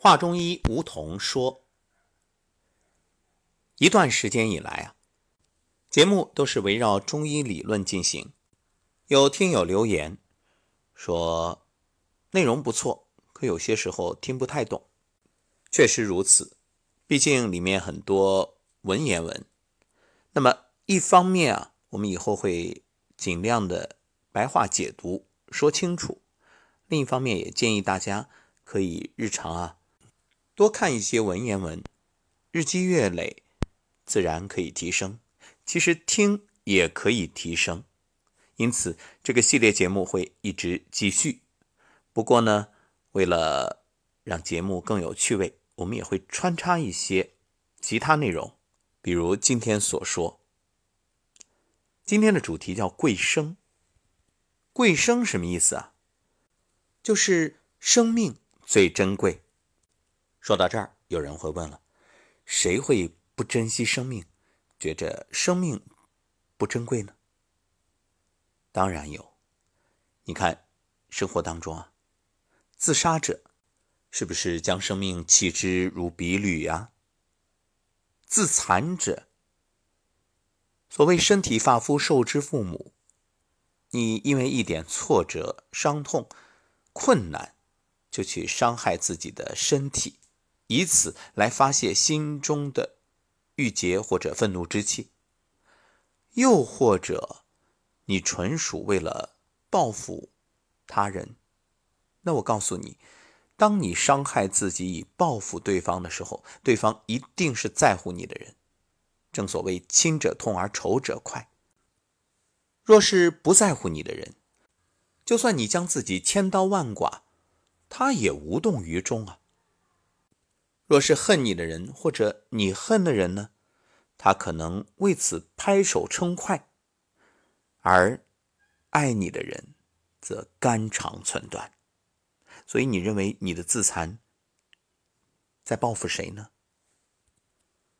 华中医吴桐说：“一段时间以来啊，节目都是围绕中医理论进行。有听友留言说内容不错，可有些时候听不太懂。确实如此，毕竟里面很多文言文。那么一方面啊，我们以后会尽量的白话解读，说清楚；另一方面，也建议大家可以日常啊。”多看一些文言文，日积月累，自然可以提升。其实听也可以提升，因此这个系列节目会一直继续。不过呢，为了让节目更有趣味，我们也会穿插一些其他内容，比如今天所说。今天的主题叫贵生。贵生什么意思啊？就是生命最珍贵。说到这儿，有人会问了：谁会不珍惜生命，觉着生命不珍贵呢？当然有。你看，生活当中啊，自杀者是不是将生命弃之如敝履呀？自残者，所谓身体发肤受之父母，你因为一点挫折、伤痛、困难，就去伤害自己的身体。以此来发泄心中的郁结或者愤怒之气，又或者你纯属为了报复他人，那我告诉你，当你伤害自己以报复对方的时候，对方一定是在乎你的人。正所谓亲者痛而仇者快。若是不在乎你的人，就算你将自己千刀万剐，他也无动于衷啊。若是恨你的人，或者你恨的人呢，他可能为此拍手称快；而爱你的人，则肝肠寸断。所以，你认为你的自残在报复谁呢？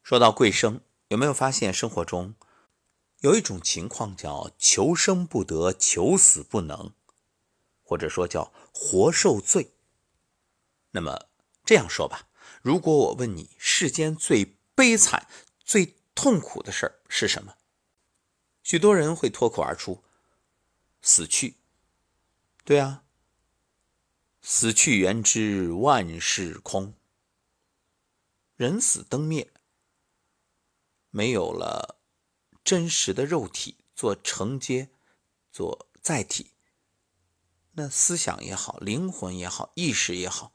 说到贵生，有没有发现生活中有一种情况叫求生不得，求死不能，或者说叫活受罪？那么这样说吧。如果我问你，世间最悲惨、最痛苦的事儿是什么？许多人会脱口而出：“死去。”对啊，“死去元知万事空。”人死灯灭，没有了真实的肉体做承接、做载体，那思想也好，灵魂也好，意识也好。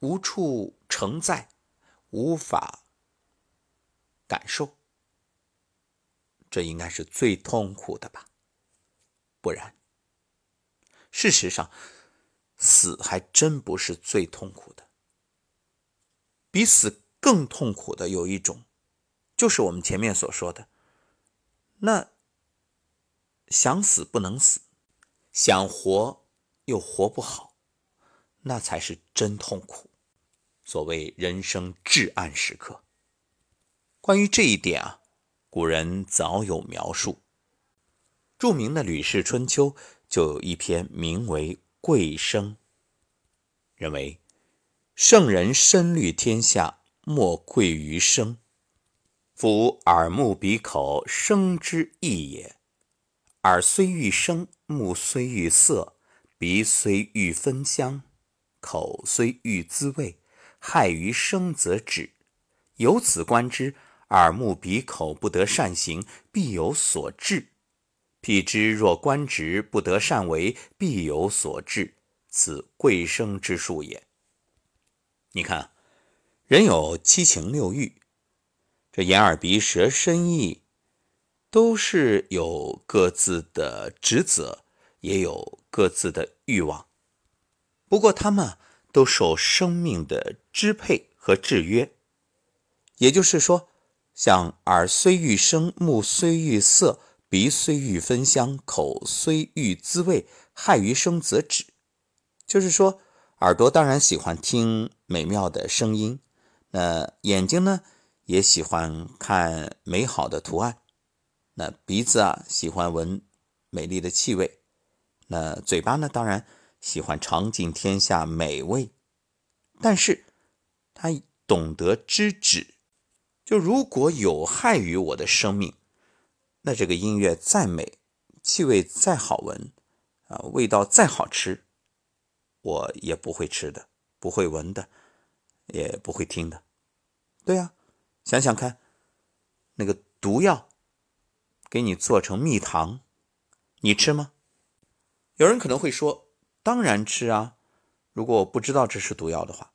无处承载，无法感受，这应该是最痛苦的吧？不然，事实上，死还真不是最痛苦的。比死更痛苦的有一种，就是我们前面所说的，那想死不能死，想活又活不好，那才是真痛苦。所谓人生至暗时刻，关于这一点啊，古人早有描述。著名的《吕氏春秋》就有一篇名为《贵生》，认为圣人深虑天下，莫贵于生。夫耳目鼻口，生之义也。耳虽欲声，目虽欲色，鼻虽欲芬香，口虽欲滋味。害于声则止，由此观之，耳目鼻口不得善行，必有所至；譬之若观直不得善为，必有所至。此贵生之术也。你看，人有七情六欲，这眼耳鼻舌身意，都是有各自的职责，也有各自的欲望。不过他们。都受生命的支配和制约，也就是说，像耳虽欲声，目虽欲色，鼻虽欲芬香，口虽欲滋味，害于声则止。就是说，耳朵当然喜欢听美妙的声音，那眼睛呢，也喜欢看美好的图案，那鼻子啊，喜欢闻美丽的气味，那嘴巴呢，当然。喜欢尝尽天下美味，但是他懂得知止。就如果有害于我的生命，那这个音乐再美，气味再好闻，啊，味道再好吃，我也不会吃的，不会闻的，也不会听的。对呀，想想看，那个毒药给你做成蜜糖，你吃吗？有人可能会说，当然吃啊。如果我不知道这是毒药的话，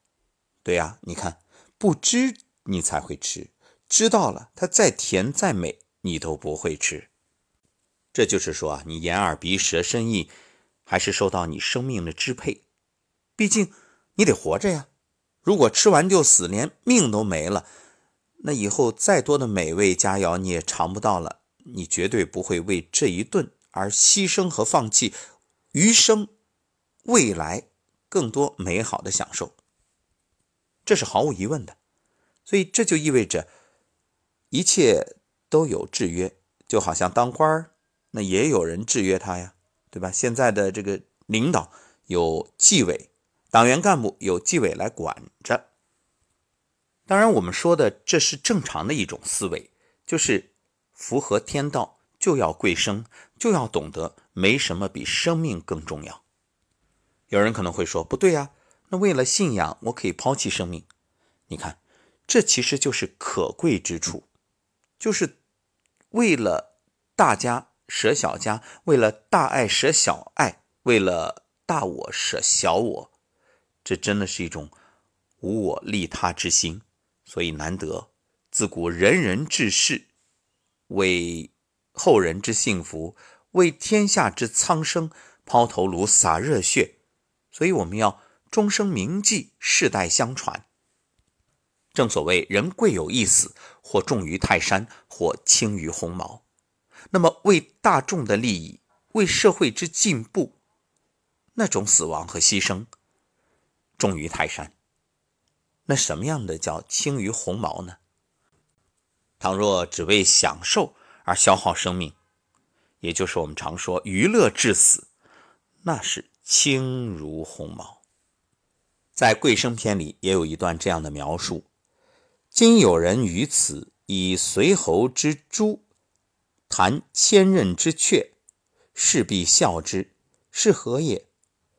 对呀，你看，不知你才会吃。知道了，它再甜再美，你都不会吃。这就是说啊，你眼耳鼻舌身意，还是受到你生命的支配。毕竟你得活着呀。如果吃完就死，连命都没了，那以后再多的美味佳肴你也尝不到了。你绝对不会为这一顿而牺牲和放弃余生未来更多美好的享受。这是毫无疑问的。所以这就意味着。一切都有制约，就好像当官儿，那也有人制约他呀，对吧？现在的这个领导有纪委，党员干部有纪委来管着。当然，我们说的这是正常的一种思维，就是符合天道，就要贵生，就要懂得没什么比生命更重要。有人可能会说，不对呀，那为了信仰，我可以抛弃生命。你看，这其实就是可贵之处。就是为了大家舍小家，为了大爱舍小爱，为了大我舍小我，这真的是一种无我利他之心，所以难得。自古仁人志士，为后人之幸福，为天下之苍生抛头颅洒热血，所以我们要终生铭记，世代相传。正所谓人贵有一死，或重于泰山，或轻于鸿毛。那么为大众的利益，为社会之进步，那种死亡和牺牲重于泰山。那什么样的叫轻于鸿毛呢？倘若只为享受而消耗生命，也就是我们常说娱乐致死，那是轻如鸿毛。在《贵生篇》里也有一段这样的描述。今有人于此以随侯之诸，谈千仞之阙，势必笑之。是何也？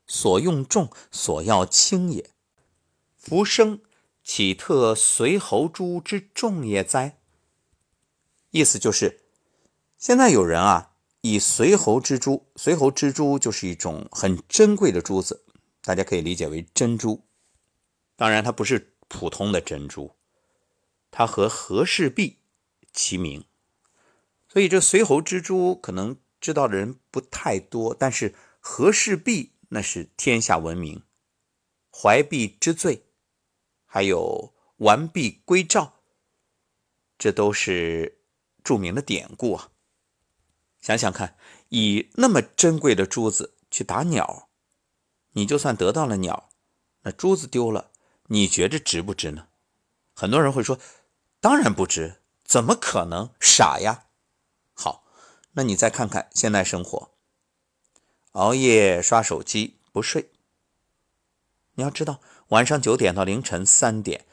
所用重，所要轻也。浮生岂特随侯诛之重也哉？意思就是，现在有人啊，以随侯之珠，随侯之珠就是一种很珍贵的珠子，大家可以理解为珍珠。当然，它不是普通的珍珠。它和和氏璧齐名，所以这随侯之珠可能知道的人不太多，但是和氏璧那是天下闻名。怀璧之罪，还有完璧归赵，这都是著名的典故啊。想想看，以那么珍贵的珠子去打鸟，你就算得到了鸟，那珠子丢了，你觉着值不值呢？很多人会说。当然不值，怎么可能？傻呀！好，那你再看看现代生活，熬夜刷手机不睡。你要知道，晚上九点到凌晨三点，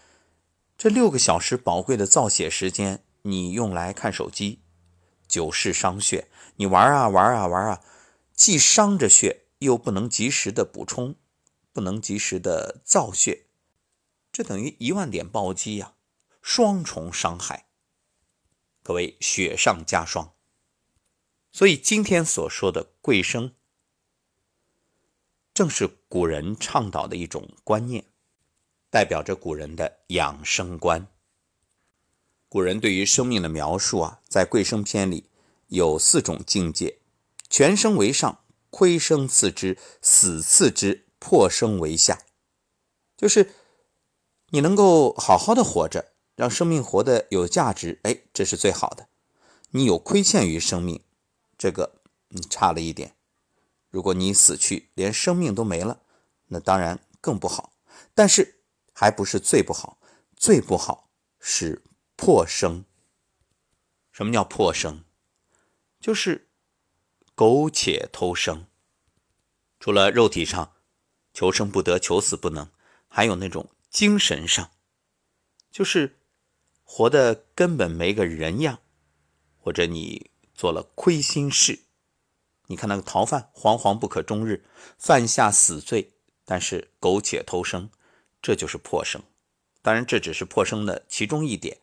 这六个小时宝贵的造血时间，你用来看手机，久视伤血。你玩啊玩啊玩啊，既伤着血，又不能及时的补充，不能及时的造血，这等于一万点暴击呀！双重伤害，可谓雪上加霜。所以今天所说的贵生，正是古人倡导的一种观念，代表着古人的养生观。古人对于生命的描述啊，在《贵生篇》里有四种境界：全生为上，亏生次之，死次之，破生为下。就是你能够好好的活着。让生命活得有价值，哎，这是最好的。你有亏欠于生命，这个你差了一点。如果你死去，连生命都没了，那当然更不好。但是还不是最不好，最不好是破生。什么叫破生？就是苟且偷生。除了肉体上求生不得、求死不能，还有那种精神上，就是活的根本没个人样，或者你做了亏心事。你看那个逃犯，惶惶不可终日，犯下死罪，但是苟且偷生，这就是破生。当然，这只是破生的其中一点，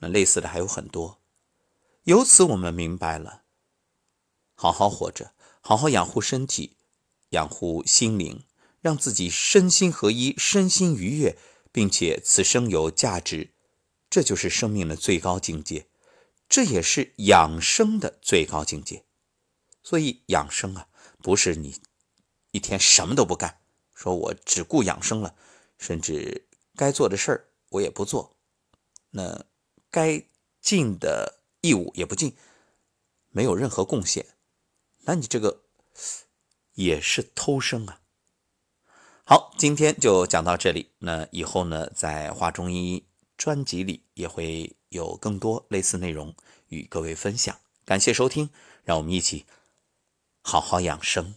那类似的还有很多。由此我们明白了，好好活着，好好养护身体，养护心灵，让自己身心合一，身心愉悦，并且此生有价值，这就是生命的最高境界，这也是养生的最高境界。所以养生啊，不是你一天什么都不干，说我只顾养生了，甚至该做的事儿我也不做，那该尽的义务也不尽，没有任何贡献，那你这个也是偷生啊。好，今天就讲到这里，那以后呢，在华中医专辑里也会有更多类似内容与各位分享。感谢收听，让我们一起。好好养生。